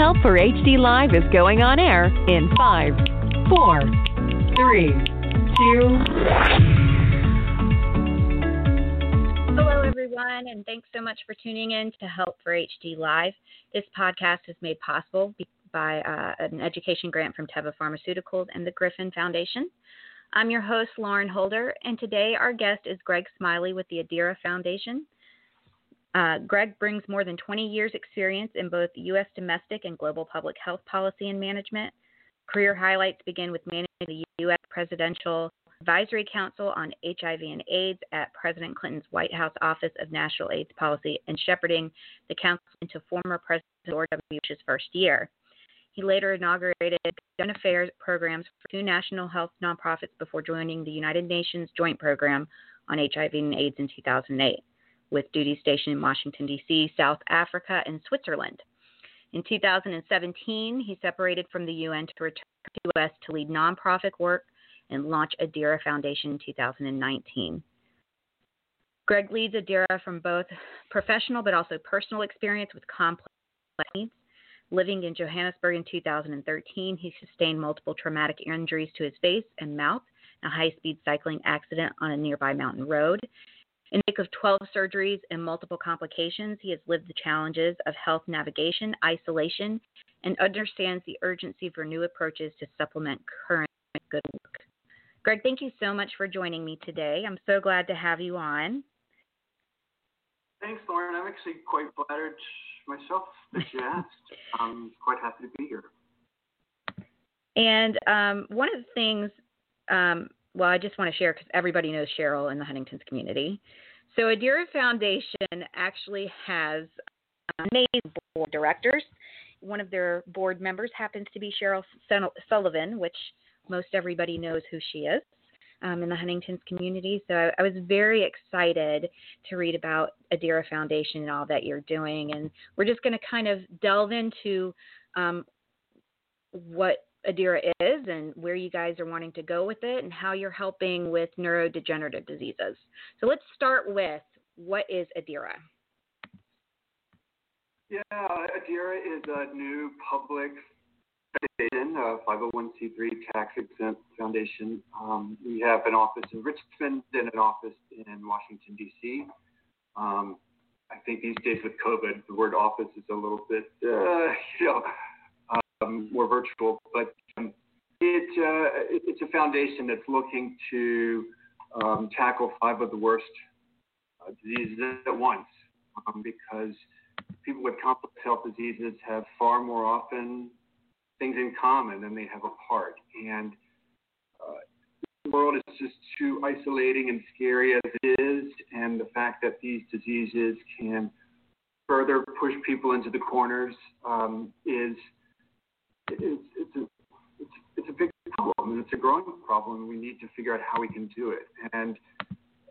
Help for HD Live is going on air in 5, 4, 3, 2. Hello, everyone, and thanks so much for tuning in to Help for HD Live. This podcast is made possible by uh, an education grant from Teva Pharmaceuticals and the Griffin Foundation. I'm your host, Lauren Holder, and today our guest is Greg Smiley with the Adira Foundation. Uh, Greg brings more than 20 years' experience in both U.S. domestic and global public health policy and management. Career highlights begin with managing the U.S. Presidential Advisory Council on HIV and AIDS at President Clinton's White House Office of National AIDS Policy and shepherding the council into former President George W. Bush's first year. He later inaugurated government affairs programs for two national health nonprofits before joining the United Nations Joint Program on HIV and AIDS in 2008 with duty stationed in Washington, D.C., South Africa, and Switzerland. In 2017, he separated from the UN to return to the U.S. to lead nonprofit work and launch Adira Foundation in 2019. Greg leads Adira from both professional but also personal experience with complex needs. Living in Johannesburg in 2013, he sustained multiple traumatic injuries to his face and mouth in a high speed cycling accident on a nearby mountain road. In the wake of 12 surgeries and multiple complications, he has lived the challenges of health navigation, isolation, and understands the urgency for new approaches to supplement current good work. Greg, thank you so much for joining me today. I'm so glad to have you on. Thanks, Lauren. I'm actually quite flattered myself that you asked. I'm quite happy to be here. And um, one of the things um, well, I just want to share because everybody knows Cheryl in the Huntington's community. So Adira Foundation actually has amazing board of directors. One of their board members happens to be Cheryl Sullivan, which most everybody knows who she is um, in the Huntington's community. So I, I, was very excited to read about Adira Foundation and all that you're doing. And we're just going to kind of delve into um, what Adira is and where you guys are wanting to go with it and how you're helping with neurodegenerative diseases. So let's start with what is Adira? Yeah, Adira is a new public foundation, a 501c3 tax exempt foundation. Um, we have an office in Richmond and an office in Washington, D.C. Um, I think these days with COVID, the word office is a little bit, uh, you know, um, more virtual, but um, uh, it's a foundation that's looking to um, tackle five of the worst uh, diseases at once um, because people with complex health diseases have far more often things in common than they have apart. And uh, the world is just too isolating and scary as it is, and the fact that these diseases can further push people into the corners um, is it's, it's, a, it's, it's a big problem, and it's a growing problem, we need to figure out how we can do it. And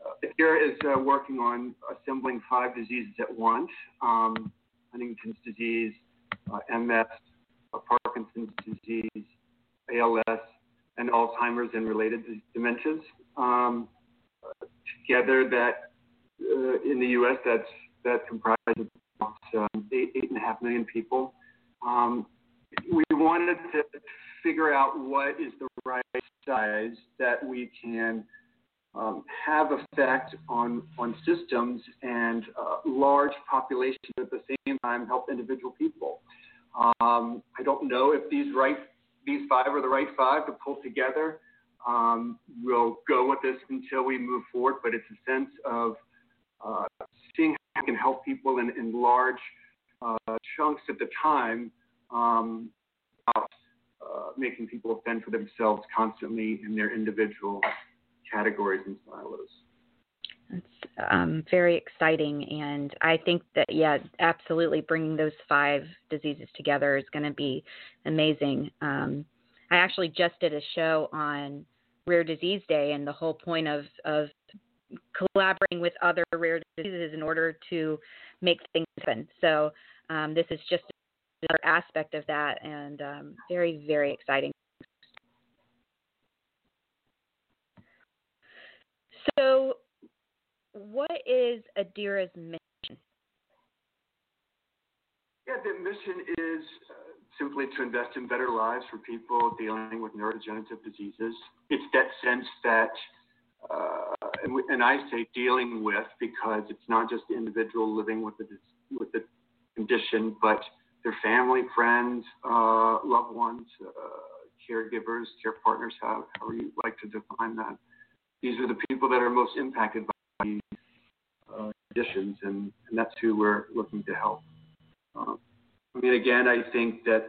uh, is uh, working on assembling five diseases at once um, Huntington's disease, uh, MS, uh, Parkinson's disease, ALS, and Alzheimer's and related dementias. Um, together, that uh, in the U.S., that's that comprises about um, eight, eight and a half million people. Um, we wanted to figure out what is the right size that we can um, have effect on on systems and uh, large populations at the same time help individual people. Um, I don't know if these right these five are the right five to pull together. Um, we'll go with this until we move forward, but it's a sense of uh, seeing how we can help people in, in large uh, chunks at the time um, about uh, making people fend for themselves constantly in their individual categories and silos. It's um, very exciting, and I think that yeah, absolutely, bringing those five diseases together is going to be amazing. Um, I actually just did a show on Rare Disease Day, and the whole point of of collaborating with other rare diseases in order to make things happen. So um, this is just another aspect of that, and um, very very exciting. So, what is Adira's mission? Yeah, the mission is uh, simply to invest in better lives for people dealing with neurodegenerative diseases. It's that sense that, uh, and, and, I say dealing with because it's not just the individual living with the with the condition, but their family, friends, uh, loved ones, uh, caregivers, care partners, however you like to define that these are the people that are most impacted by these uh, conditions, and, and, that's who we're looking to help. Uh, I mean, again, I think that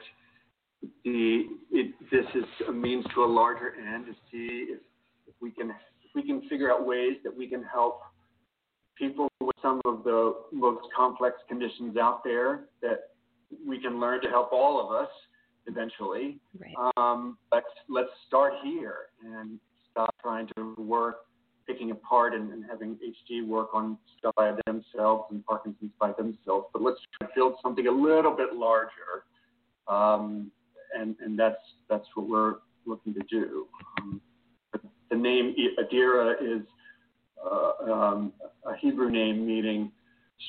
the it, this is a means to a larger end to see if, if we can if we can figure out ways that we can help people with some of the most complex conditions out there that we can learn to help all of us eventually. Right. Um, but let's start here and stop trying to work picking apart and, and, having HD work on stuff by themselves and Parkinson's by themselves, but let's try to build something a little bit larger. Um, and, and that's, that's what we're looking to do. Um, the name Adira is uh, um, a Hebrew name meaning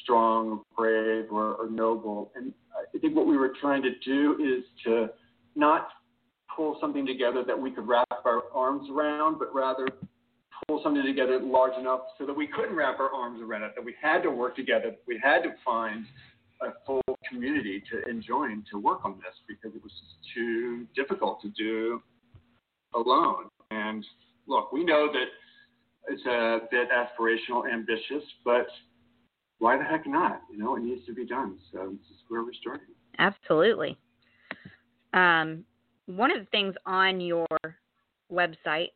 strong, brave, or, or noble. And I think what we were trying to do is to not pull something together that we could wrap our arms around, but rather pull something together large enough so that we couldn't wrap our arms around it, that we had to work together, we had to find a full community to enjoin to work on this because it was too difficult to do alone. And look, we know that it's a bit aspirational, ambitious, but why the heck not? You know, it needs to be done. So this is where we're starting. Absolutely. Um, one of the things on your website,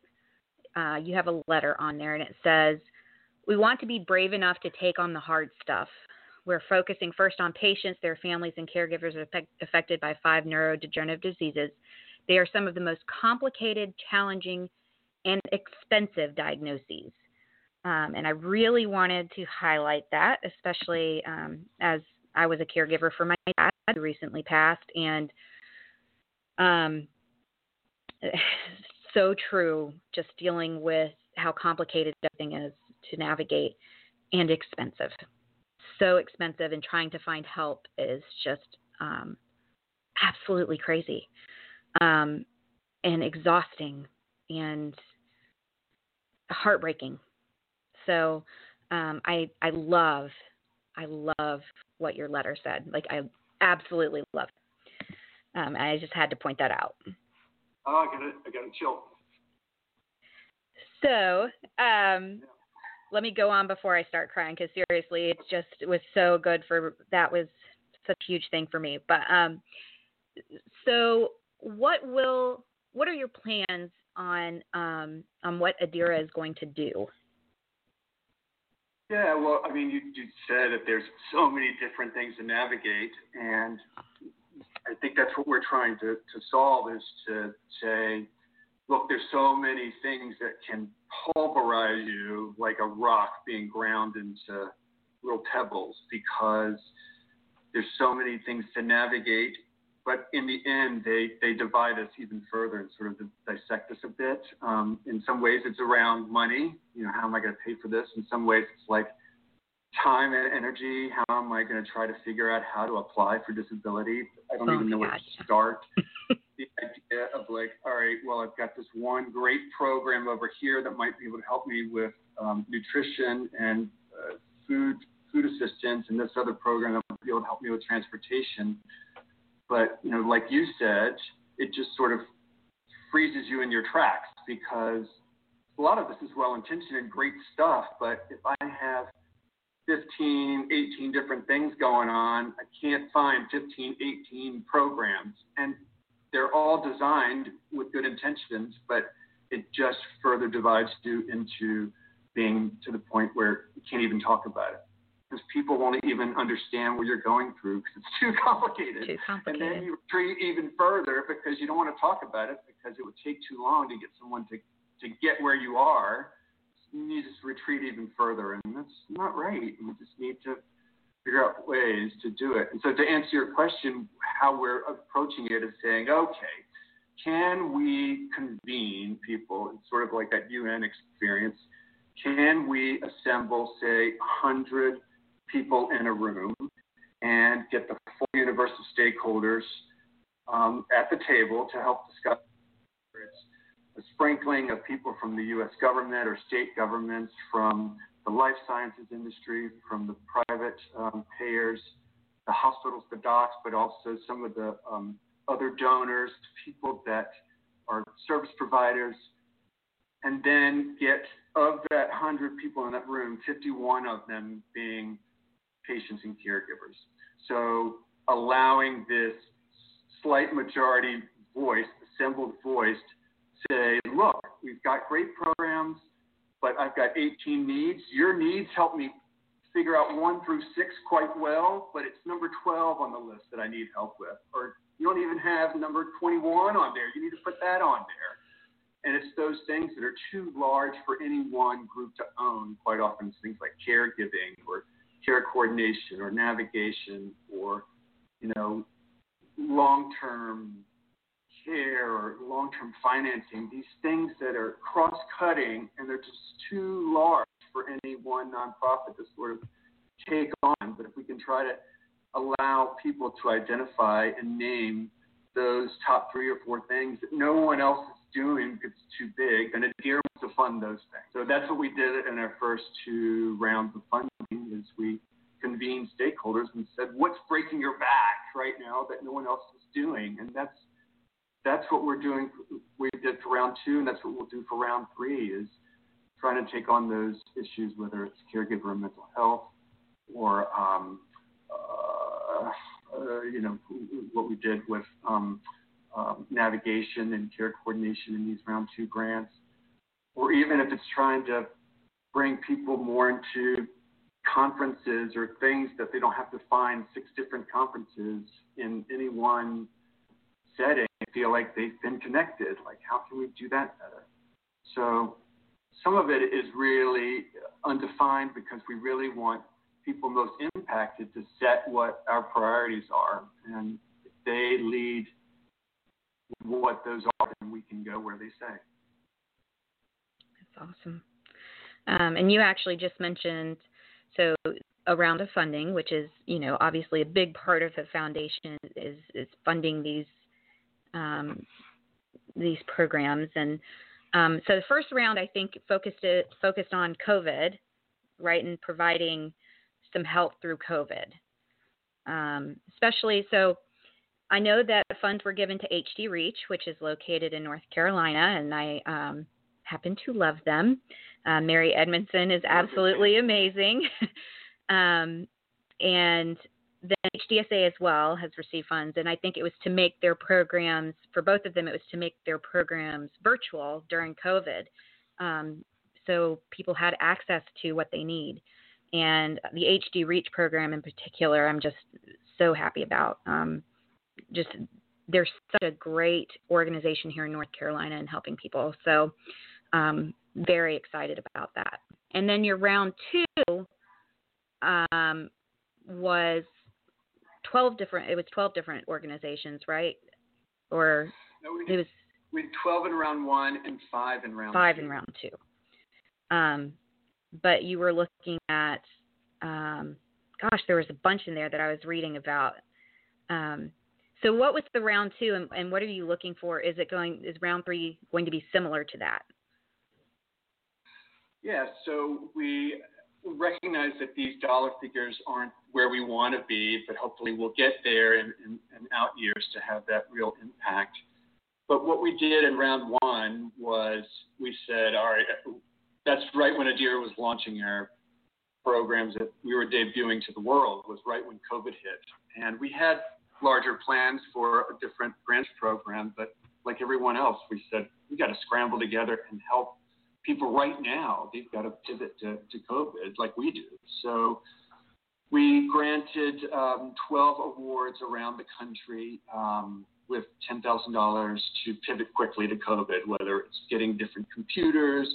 uh, you have a letter on there, and it says, We want to be brave enough to take on the hard stuff. We're focusing first on patients, their families, and caregivers affected by five neurodegenerative diseases. They are some of the most complicated, challenging, and expensive diagnoses. Um, and I really wanted to highlight that, especially um, as I was a caregiver for my dad who recently passed. And um, so true, just dealing with how complicated everything is to navigate and expensive. So expensive, and trying to find help is just um, absolutely crazy um, and exhausting and heartbreaking. So um, I I love I love what your letter said. Like I absolutely love it. Um, I just had to point that out. Oh, I got it. I got it. Chill. So, um, yeah. let me go on before I start crying because seriously, it's just it was so good for that was such a huge thing for me. But um, so what will what are your plans on um, on what Adira is going to do? Yeah, well, I mean, you, you said that there's so many different things to navigate, and I think that's what we're trying to, to solve is to say, look, there's so many things that can pulverize you like a rock being ground into little pebbles because there's so many things to navigate. But in the end, they, they divide us even further and sort of dissect us a bit. Um, in some ways, it's around money. You know, how am I going to pay for this? In some ways, it's like, time and energy. How am I going to try to figure out how to apply for disability? I don't oh even know where to start. the idea of like, all right, well, I've got this one great program over here that might be able to help me with um, nutrition and uh, food food assistance, and this other program that might be able to help me with transportation. But you know, like you said, it just sort of freezes you in your tracks because a lot of this is well intentioned and great stuff, but if I have 15, 18 different things going on. I can't find 15, 18 programs. And they're all designed with good intentions, but it just further divides you into being to the point where you can't even talk about it because people won't even understand what you're going through because it's too complicated. Too complicated. And then you retreat even further because you don't want to talk about it because it would take too long to get someone to, to get where you are. You just retreat even further, and that's not right. We just need to figure out ways to do it. And so, to answer your question, how we're approaching it is saying, okay, can we convene people? It's sort of like that UN experience. Can we assemble, say, 100 people in a room and get the full universe of stakeholders um, at the table to help discuss. It's a sprinkling of people from the U.S. government or state governments, from the life sciences industry, from the private um, payers, the hospitals, the docs, but also some of the um, other donors, people that are service providers, and then get of that 100 people in that room, 51 of them being patients and caregivers. So allowing this slight majority voice, assembled voice, say, look, we've got great programs, but I've got 18 needs. Your needs help me figure out one through six quite well, but it's number 12 on the list that I need help with. Or you don't even have number 21 on there. You need to put that on there. And it's those things that are too large for any one group to own. Quite often, it's things like caregiving or care coordination or navigation or, you know, long-term care or long-term financing, these things that are cross-cutting and they're just too large for any one nonprofit to sort of take on. But if we can try to allow people to identify and name those top three or four things that no one else is doing because it's too big, then Adira wants to fund those things. So that's what we did in our first two rounds of funding is we convened stakeholders and said, what's breaking your back right now that no one else is doing? And that's that's what we're doing. We did for round two, and that's what we'll do for round three is trying to take on those issues, whether it's caregiver and mental health or um, uh, uh, you know what we did with um, um, navigation and care coordination in these round two grants, or even if it's trying to bring people more into conferences or things that they don't have to find six different conferences in any one setting feel like they've been connected. Like how can we do that better? So some of it is really undefined because we really want people most impacted to set what our priorities are. And if they lead what those are then we can go where they say. That's awesome. Um, and you actually just mentioned so a round of funding, which is you know obviously a big part of the foundation is is funding these um, these programs, and um, so the first round I think focused it focused on COVID, right, and providing some help through COVID, um, especially so. I know that funds were given to HD Reach, which is located in North Carolina, and I um, happen to love them. Uh, Mary Edmondson is absolutely amazing. um, and then HDSA as well has received funds, and I think it was to make their programs for both of them. It was to make their programs virtual during COVID, um, so people had access to what they need. And the HD Reach program in particular, I'm just so happy about. Um, just there's such a great organization here in North Carolina and helping people. So um, very excited about that. And then your round two um, was 12 different, it was 12 different organizations, right? Or no, we it was. We had 12 in round one and five in round five two. in round two. Um, but you were looking at, um, gosh, there was a bunch in there that I was reading about. Um, so what was the round two and, and, what are you looking for? Is it going, is round three going to be similar to that? Yeah, so we recognize that these dollar figures aren't where we want to be, but hopefully we'll get there in, in, in out years to have that real impact. But what we did in round one was we said, all right, that's right when Adira was launching our programs that we were debuting to the world was right when COVID hit. And we had larger plans for a different branch program, but like everyone else, we said, we got to scramble together and help people right now, they've got to pivot to, to COVID like we do. So we granted um, 12 awards around the country um, with $10,000 to pivot quickly to COVID, whether it's getting different computers,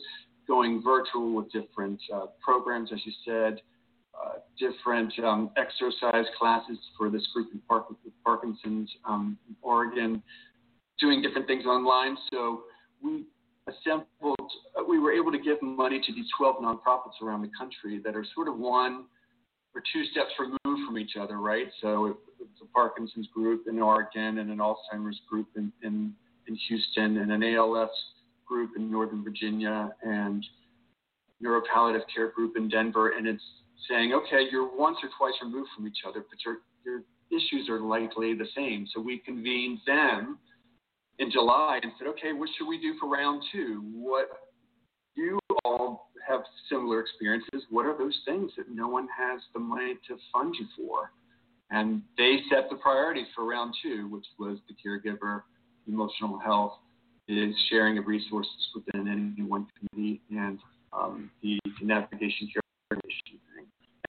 going virtual with different uh, programs, as you said, uh, different um, exercise classes for this group in Park- Parkinson's, um, Oregon, doing different things online. So we assembled, uh, we were able to give money to these 12 nonprofits around the country that are sort of one or two steps removed from each other, right? So it's a Parkinson's group in Oregon and an Alzheimer's group in, in, in Houston and an ALS group in Northern Virginia and neuropalliative care group in Denver. And it's saying, okay, you're once or twice removed from each other, but your, your issues are likely the same. So we convened them in July and said, okay, what should we do for round two? What you all have similar experiences. What are those things that no one has the money to fund you for? And they set the priorities for round two, which was the caregiver, emotional health, is sharing of resources within any one committee, and um, the navigation care thing.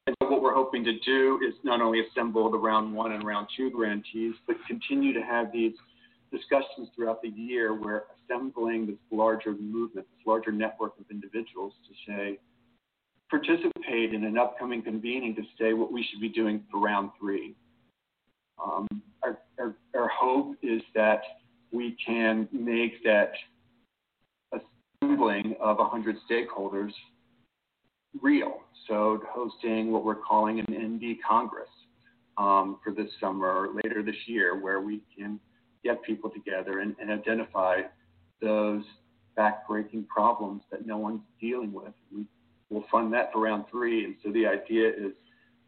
And what we're hoping to do is not only assemble the round one and round two grantees, but continue to have these discussions throughout the year where assembling this larger movement, this larger network of individuals to say, participate in an upcoming convening to say what we should be doing for round three. Um, our, our, our hope is that we can make that assembling of 100 stakeholders real. So, hosting what we're calling an ND Congress um, for this summer or later this year, where we can get people together and, and identify those backbreaking problems that no one's dealing with. We will fund that for round three. And so the idea is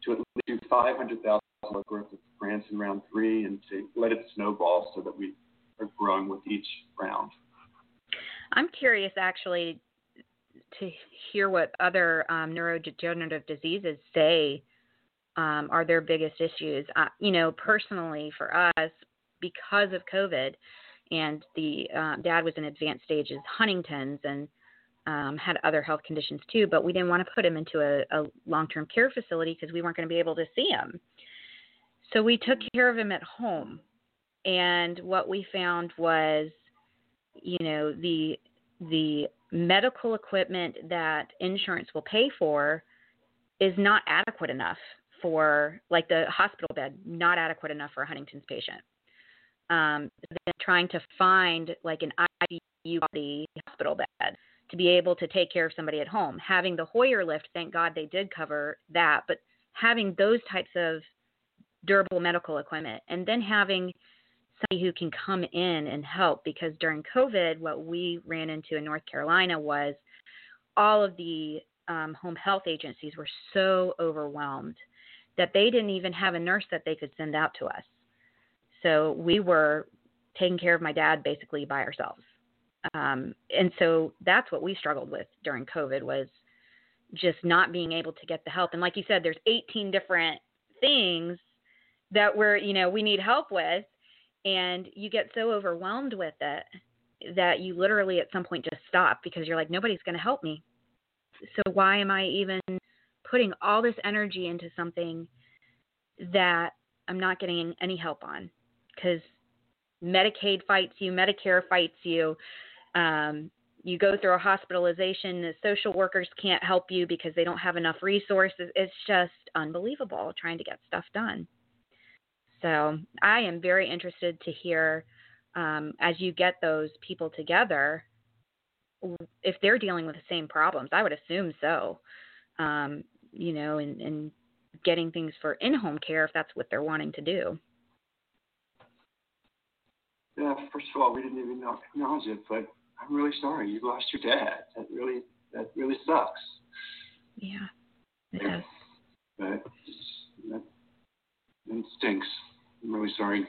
to at least do 500,000 worth of grants in round three and to let it snowball so that we are growing with each round. I'm curious actually to hear what other um, neurodegenerative diseases say um, are their biggest issues. Uh, you know, personally for us, because of COVID, and the uh, dad was in advanced stages Huntington's and um, had other health conditions too, but we didn't want to put him into a, a long-term care facility because we weren't going to be able to see him. So we took care of him at home, and what we found was, you know, the the medical equipment that insurance will pay for is not adequate enough for like the hospital bed not adequate enough for a huntington's patient um, then trying to find like an ICU hospital bed to be able to take care of somebody at home. Having the Hoyer lift, thank God they did cover that, but having those types of durable medical equipment and then having somebody who can come in and help because during COVID, what we ran into in North Carolina was all of the um, home health agencies were so overwhelmed that they didn't even have a nurse that they could send out to us. So we were taking care of my dad basically by ourselves. Um, and so that's what we struggled with during COVID was just not being able to get the help. And like you said, there's 18 different things that we're, you know, we need help with. And you get so overwhelmed with it that you literally at some point just stop because you're like, nobody's going to help me. So why am I even putting all this energy into something that I'm not getting any help on? Because Medicaid fights you, Medicare fights you. Um, you go through a hospitalization, the social workers can't help you because they don't have enough resources. It's just unbelievable trying to get stuff done. So I am very interested to hear um, as you get those people together if they're dealing with the same problems. I would assume so. Um, you know, and, and getting things for in-home care if that's what they're wanting to do. Yeah, first of all, we didn't even acknowledge it, but I'm really sorry you lost your dad. That really that really sucks. Yeah, it yeah. But that, that stinks. I'm really sorry.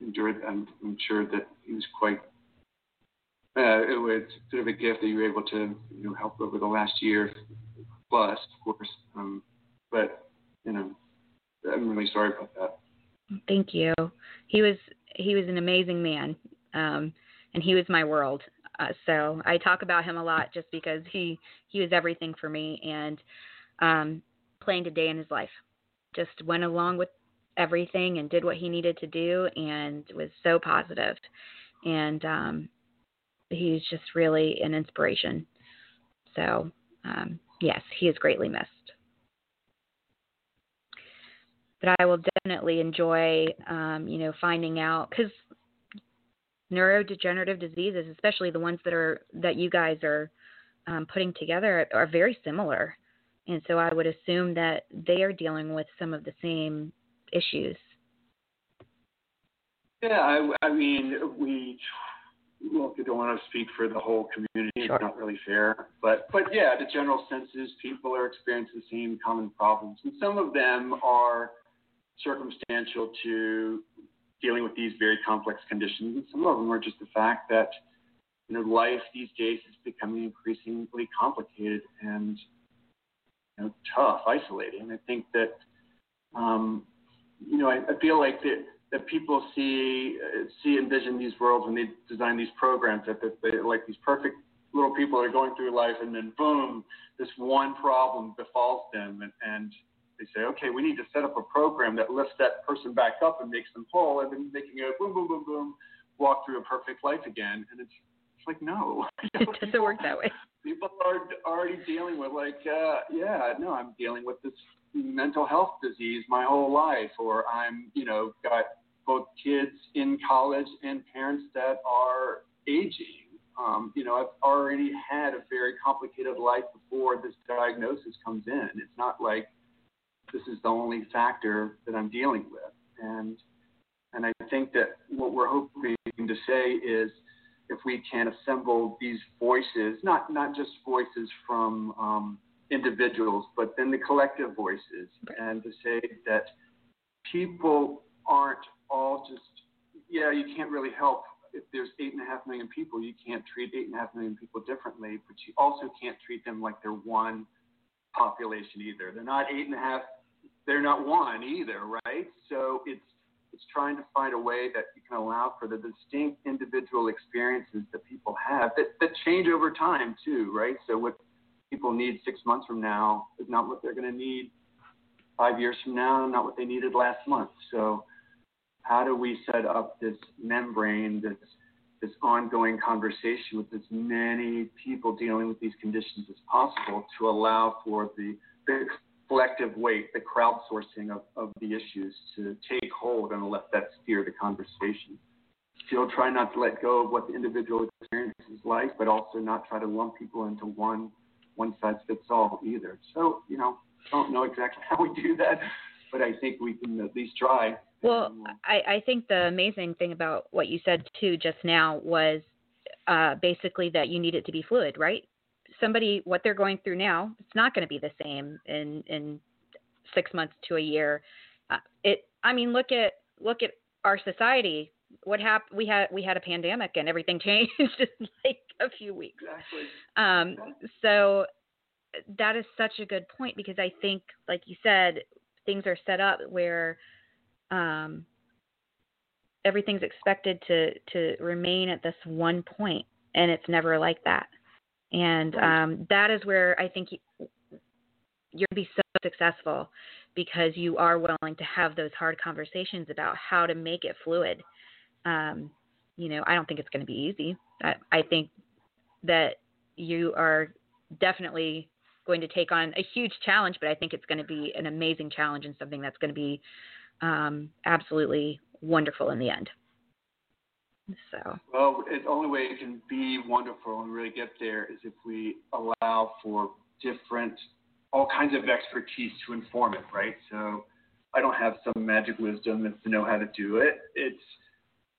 Endured. I'm, I'm sure that he was quite. Uh, it was bit of a gift that you were able to you know help over the last year plus, of course. Um, but you know, I'm really sorry about that. Thank you. He was he was an amazing man, um, and he was my world. Uh, so I talk about him a lot just because he he was everything for me and um, playing day in his life. Just went along with everything and did what he needed to do and was so positive. And um, he's just really an inspiration. So um, yes, he is greatly missed. But I will definitely enjoy, um, you know, finding out because neurodegenerative diseases, especially the ones that are that you guys are um, putting together, are very similar, and so I would assume that they are dealing with some of the same issues. Yeah, I, I mean, we look, I don't want to speak for the whole community. Sure. It's not really fair, but but yeah, the general sense is people are experiencing the same common problems, and some of them are circumstantial to dealing with these very complex conditions. And some of them are just the fact that you know life these days is becoming increasingly complicated and you know tough, isolating. I think that um, you know I, I feel like that that people see see envision these worlds when they design these programs that, that they like these perfect little people are going through life and then boom this one problem befalls them and, and they say, okay, we need to set up a program that lifts that person back up and makes them whole, and then making a boom, boom, boom, boom, walk through a perfect life again. And it's, it's like, no. it doesn't work that way. People are already dealing with, like, uh, yeah, no, I'm dealing with this mental health disease my whole life, or I'm, you know, got both kids in college and parents that are aging. Um, you know, I've already had a very complicated life before this diagnosis comes in. It's not like this is the only factor that I'm dealing with. And and I think that what we're hoping to say is if we can assemble these voices, not not just voices from um, individuals, but then the collective voices, and to say that people aren't all just yeah, you can't really help if there's eight and a half million people, you can't treat eight and a half million people differently, but you also can't treat them like they're one population either. They're not eight and a half they're not one either, right? So it's it's trying to find a way that you can allow for the distinct individual experiences that people have that, that change over time too, right? So what people need six months from now is not what they're going to need five years from now, not what they needed last month. So how do we set up this membrane, this this ongoing conversation with as many people dealing with these conditions as possible to allow for the, the collective weight, the crowdsourcing of, of the issues to take hold and let that steer the conversation. Still try not to let go of what the individual experience is like, but also not try to lump people into one one size fits all either. So, you know, don't know exactly how we do that, but I think we can at least try. Well, I, I think the amazing thing about what you said too just now was uh, basically that you need it to be fluid, right? Somebody what they're going through now, it's not going to be the same in in six months to a year. Uh, it. I mean, look at look at our society. What happened? We had we had a pandemic and everything changed in like a few weeks. Exactly. Um, so that is such a good point because I think, like you said, things are set up where um, everything's expected to to remain at this one point, and it's never like that. And um, that is where I think you, you're going to be so successful because you are willing to have those hard conversations about how to make it fluid. Um, you know, I don't think it's going to be easy. I, I think that you are definitely going to take on a huge challenge, but I think it's going to be an amazing challenge and something that's going to be um, absolutely wonderful in the end. So. Well, the only way it can be wonderful and really get there is if we allow for different, all kinds of expertise to inform it, right? So I don't have some magic wisdom to know how to do it. It's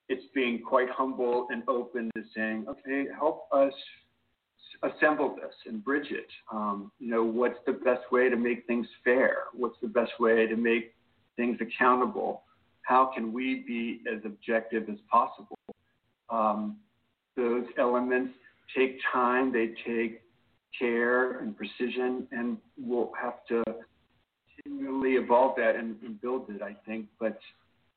it's being quite humble and open to saying, okay, help us assemble this and bridge it. Um, you know, what's the best way to make things fair? What's the best way to make things accountable? How can we be as objective as possible? Um, those elements take time, they take care and precision, and we'll have to continually evolve that and, and build it, I think. But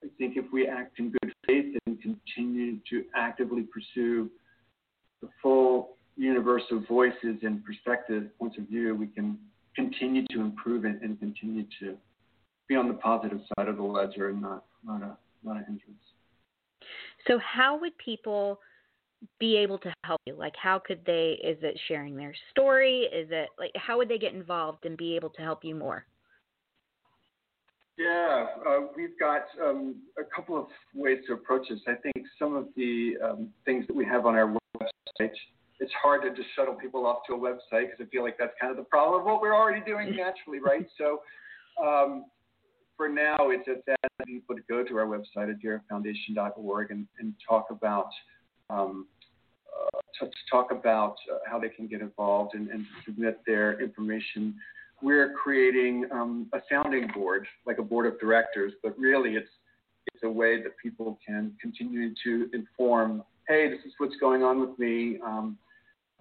I think if we act in good faith and continue to actively pursue the full universe of voices and perspectives, points of view, we can continue to improve and, and continue to be on the positive side of the ledger and not not a not a hindrance. So how would people be able to help you? Like how could they is it sharing their story? Is it like how would they get involved and be able to help you more? Yeah, uh, we've got um, a couple of ways to approach this. I think some of the um, things that we have on our website, it's hard to just shuttle people off to a website because I feel like that's kind of the problem of what we're already doing naturally, right? So um, for now, it's just asking people to go to our website at adirafoundation.org and, and talk about um, uh, to, talk about uh, how they can get involved and, and submit their information we're creating um, a sounding board, like a board of directors, but really it's it's a way that people can continue to inform. Hey, this is what's going on with me um,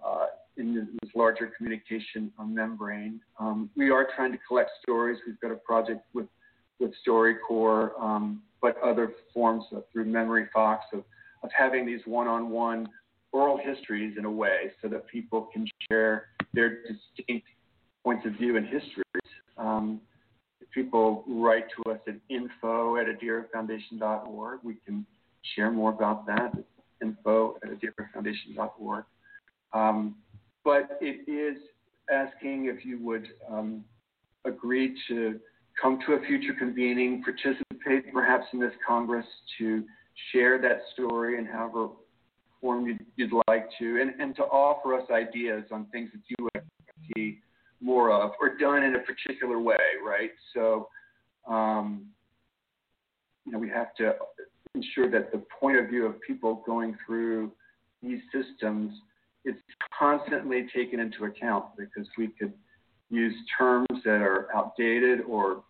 uh, in this larger communication membrane. Um, we are trying to collect stories. We've got a project with with StoryCorps, um, but other forms of, through Memory Fox of of having these one-on-one oral histories in a way, so that people can share their distinct points of view and histories. Um, if people write to us at info at adirafoundation.org, we can share more about that. Info at adirafoundation.org. Um, but it is asking if you would um, agree to come to a future convening, participate perhaps in this Congress to share that story in however form you'd, you'd like to, and, and to offer us ideas on things that you would see more of or done in a particular way, right? So, um, you know, we have to ensure that the point of view of people going through these systems is constantly taken into account because we could use terms that are outdated or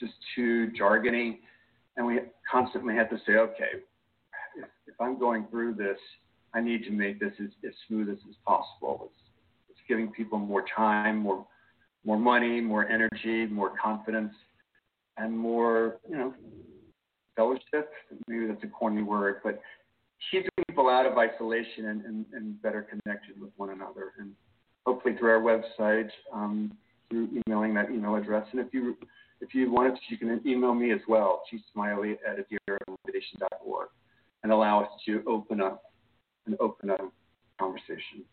just too jargony, and we constantly have to say, okay, if, if I'm going through this, I need to make this as, as smooth as, possible. It's, giving people more time, more more money, more energy, more confidence, and more, you know, fellowship. Maybe that's a corny word, but keeping people out of isolation and, and, and better connected with one another. And hopefully through our website, um, through emailing that email address. And if you if you wanted to, you can email me as well, Smiley at adirafoundation.org, and allow us to open up and open up conversation.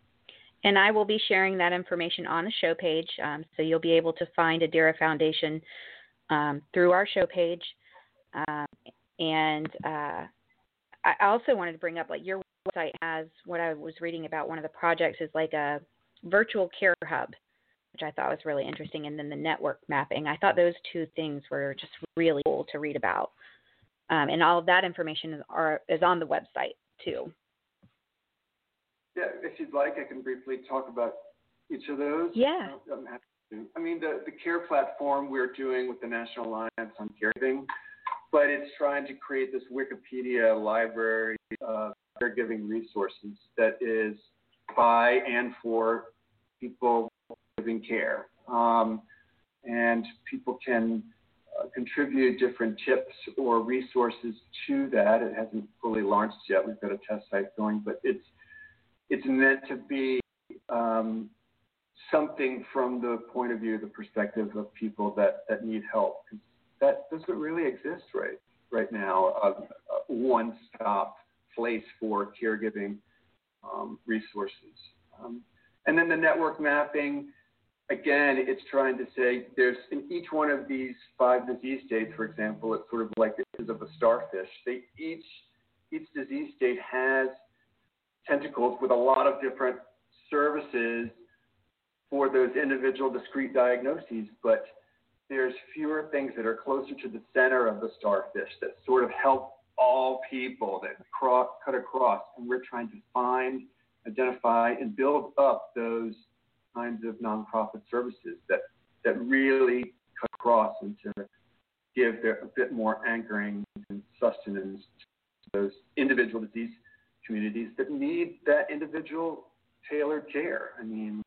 And I will be sharing that information on the show page. Um, so you'll be able to find Adira Foundation um, through our show page. Um, and uh, I also wanted to bring up like your website has what I was reading about one of the projects is like a virtual care hub, which I thought was really interesting. And then the network mapping. I thought those two things were just really cool to read about. Um, and all of that information is, are, is on the website too. Yeah, if you'd like, I can briefly talk about each of those. Yeah. I'm happy to. I mean, the, the care platform we're doing with the National Alliance on Caregiving, but it's trying to create this Wikipedia library of caregiving resources that is by and for people giving care. Um, and people can uh, contribute different tips or resources to that. It hasn't fully launched yet. We've got a test site going, but it's it's meant to be um, something from the point of view, the perspective of people that, that need help. That doesn't really exist right right now. A, a one-stop place for caregiving um, resources. Um, and then the network mapping, again, it's trying to say there's in each one of these five disease states, for example, it's sort of like the is of a starfish. They each each disease state has tentacles with a lot of different services for those individual discrete diagnoses, but there's fewer things that are closer to the center of the starfish that sort of help all people that cross, cut across. And we're trying to find, identify, and build up those kinds of nonprofit services that, that really cut across and to give their, a bit more anchoring and sustenance to those individual disease communities that need that individual tailored care. I mean,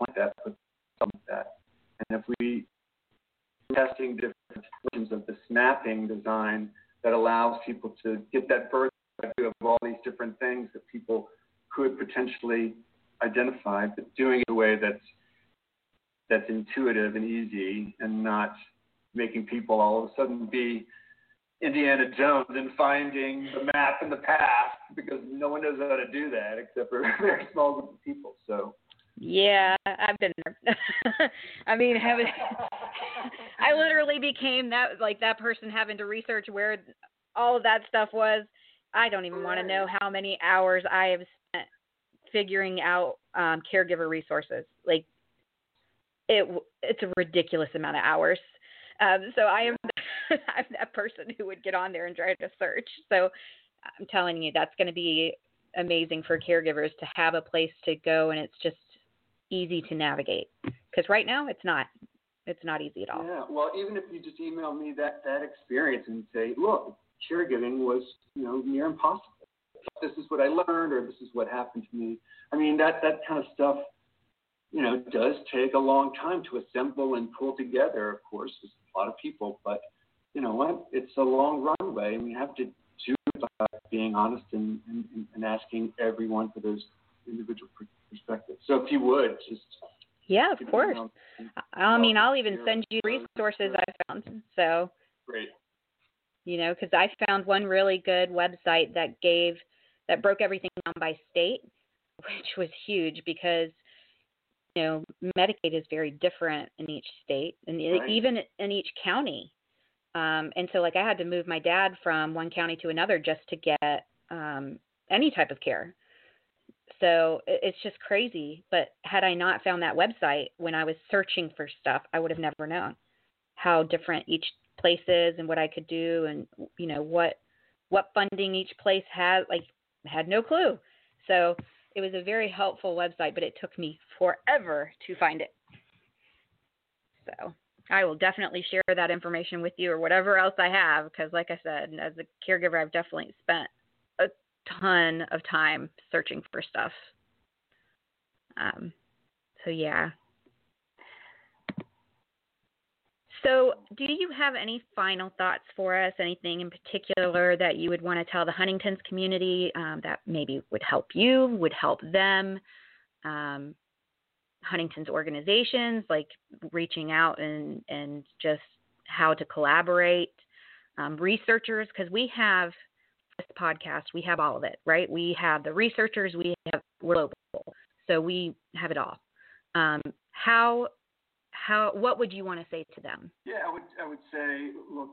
like that, but like that. And if we testing different versions of this mapping design that allows people to get that birth view of all these different things that people could potentially identify, but doing it in a way that's that's intuitive and easy, and not making people all of a sudden be Indiana Jones and finding the map and the path because no one knows how to do that except for a very small group of people. So. Yeah, I've been there. I mean, having I literally became that like that person having to research where all of that stuff was. I don't even want to know how many hours I have spent figuring out um, caregiver resources. Like it, it's a ridiculous amount of hours. Um, so I am I'm that person who would get on there and try to search. So I'm telling you, that's going to be amazing for caregivers to have a place to go and it's just easy to navigate. Because right now it's not. It's not easy at all. Yeah. Well, even if you just email me that that experience and say, look, caregiving was you know near impossible. This is what I learned, or this is what happened to me. I mean, that that kind of stuff you know, does take a long time to assemble and pull together, of course, with a lot of people. But you know what? It's a long runway, and we have to do it by being honest and, and, and asking everyone for those individual perspectives. So if you would just. Yeah, of course. Um, I mean, I'll even send you resources I found. So. Great. You know, because I found one really good website that gave that broke everything down by state, which was huge because you know, Medicaid is very different in each state and right. even in each county. Um, and so, like, I had to move my dad from one county to another just to get um, any type of care. So it's just crazy. But had I not found that website when I was searching for stuff, I would have never known how different each place is and what I could do and you know what what funding each place has. Like, had no clue. So it was a very helpful website, but it took me forever to find it. So I will definitely share that information with you or whatever else I have because, like I said, as a caregiver, I've definitely spent a ton of time searching for stuff. Um, so, yeah, So, do you have any final thoughts for us? Anything in particular that you would want to tell the Huntington's community um, that maybe would help you, would help them? Um, Huntington's organizations, like reaching out and, and just how to collaborate. Um, researchers, because we have this podcast, we have all of it, right? We have the researchers, we have we're global, so we have it all. Um, how how what would you want to say to them? Yeah, I would I would say look,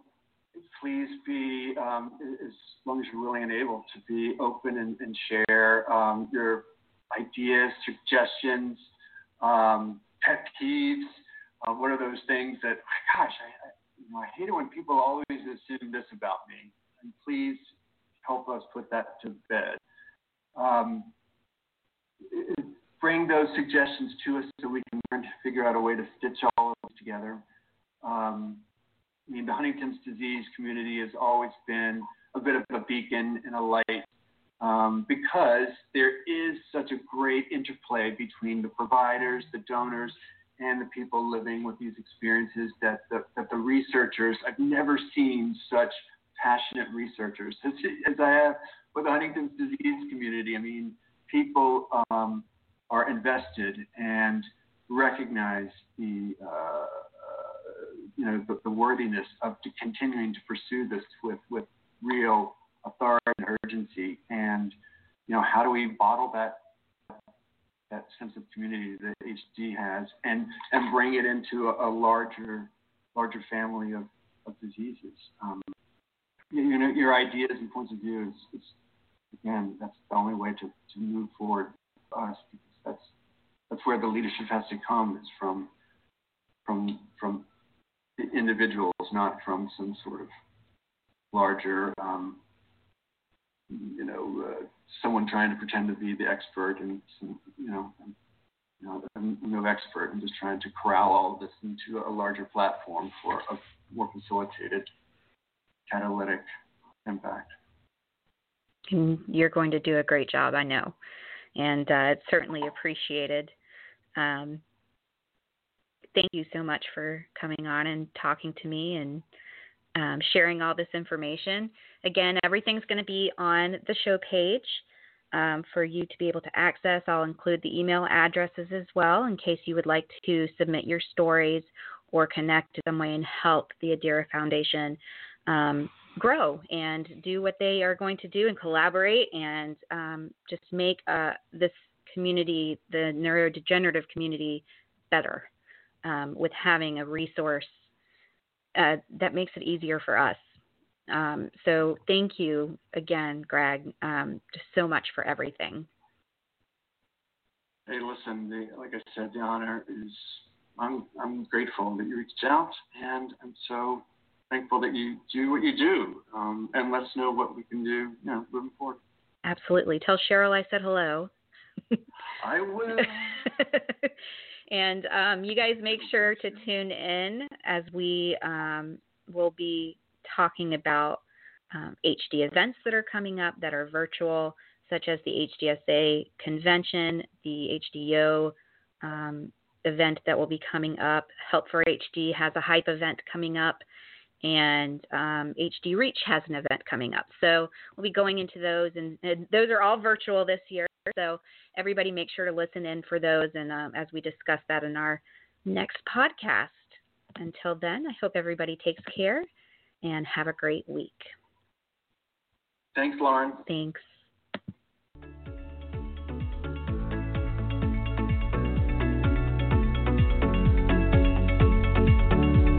please be um, as long as you're willing and able to be open and, and share um, your ideas, suggestions, um, pet peeves. Uh, what are those things that gosh I, I, you know, I hate it when people always assume this about me. And please help us put that to bed. Um, bring those suggestions to us so we can learn to figure out a way to stitch all of this together. Um, I mean, the Huntington's disease community has always been a bit of a beacon and a light um, because there is such a great interplay between the providers, the donors, and the people living with these experiences that the, that the researchers, I've never seen such passionate researchers as, as I have with the Huntington's disease community. I mean, people um, are invested and recognize the uh, you know the, the, worthiness of continuing to pursue this with with real authority and urgency and you know how do we bottle that that sense of community that HD has and and bring it into a, a larger larger family of, of diseases? Um, you know your ideas and points of view is, is again that's the only way to, to move forward us that's that's where the leadership has to come is from from from individuals, not from some sort of larger, um, you know, uh, someone trying to pretend to be the expert and some, you know, you know, I'm no expert. I'm just trying to corral all of this into a larger platform for a more facilitated catalytic impact. And you're going to do a great job, I know and uh, it's certainly appreciated. Um, thank you so much for coming on and talking to me and um, sharing all this information. Again, everything's going to be on the show page. um, for you to be able to access. I'll include the email addresses as well in case you would like to submit your stories or connect in some way and help the Adira Foundation um, grow and do what they are going to do and collaborate and um, just make uh, this community, the neurodegenerative community, better um, with having a resource uh, that makes it easier for us. Um, so thank you again, Greg, um, just so much for everything. Hey, listen, the, like I said, the honor is I'm I'm grateful that you reached out, and I'm so thankful that you do what you do, um, and let us know what we can do, you know, moving forward. Absolutely. Tell Cheryl I said hello. I will. and um, you guys make sure to tune in as we um, will be talking about um, HD events that are coming up that are virtual, such as the HDSA convention, the HDO um, event that will be coming up. Help for HD has a hype event coming up, and um, HD Reach has an event coming up. So we'll be going into those, and, and, those are all virtual this year. So everybody make sure to listen in for those, and um, as we discuss that in our next podcast. Until then, I hope everybody takes care and have a great week. Thanks, Lauren. Thanks.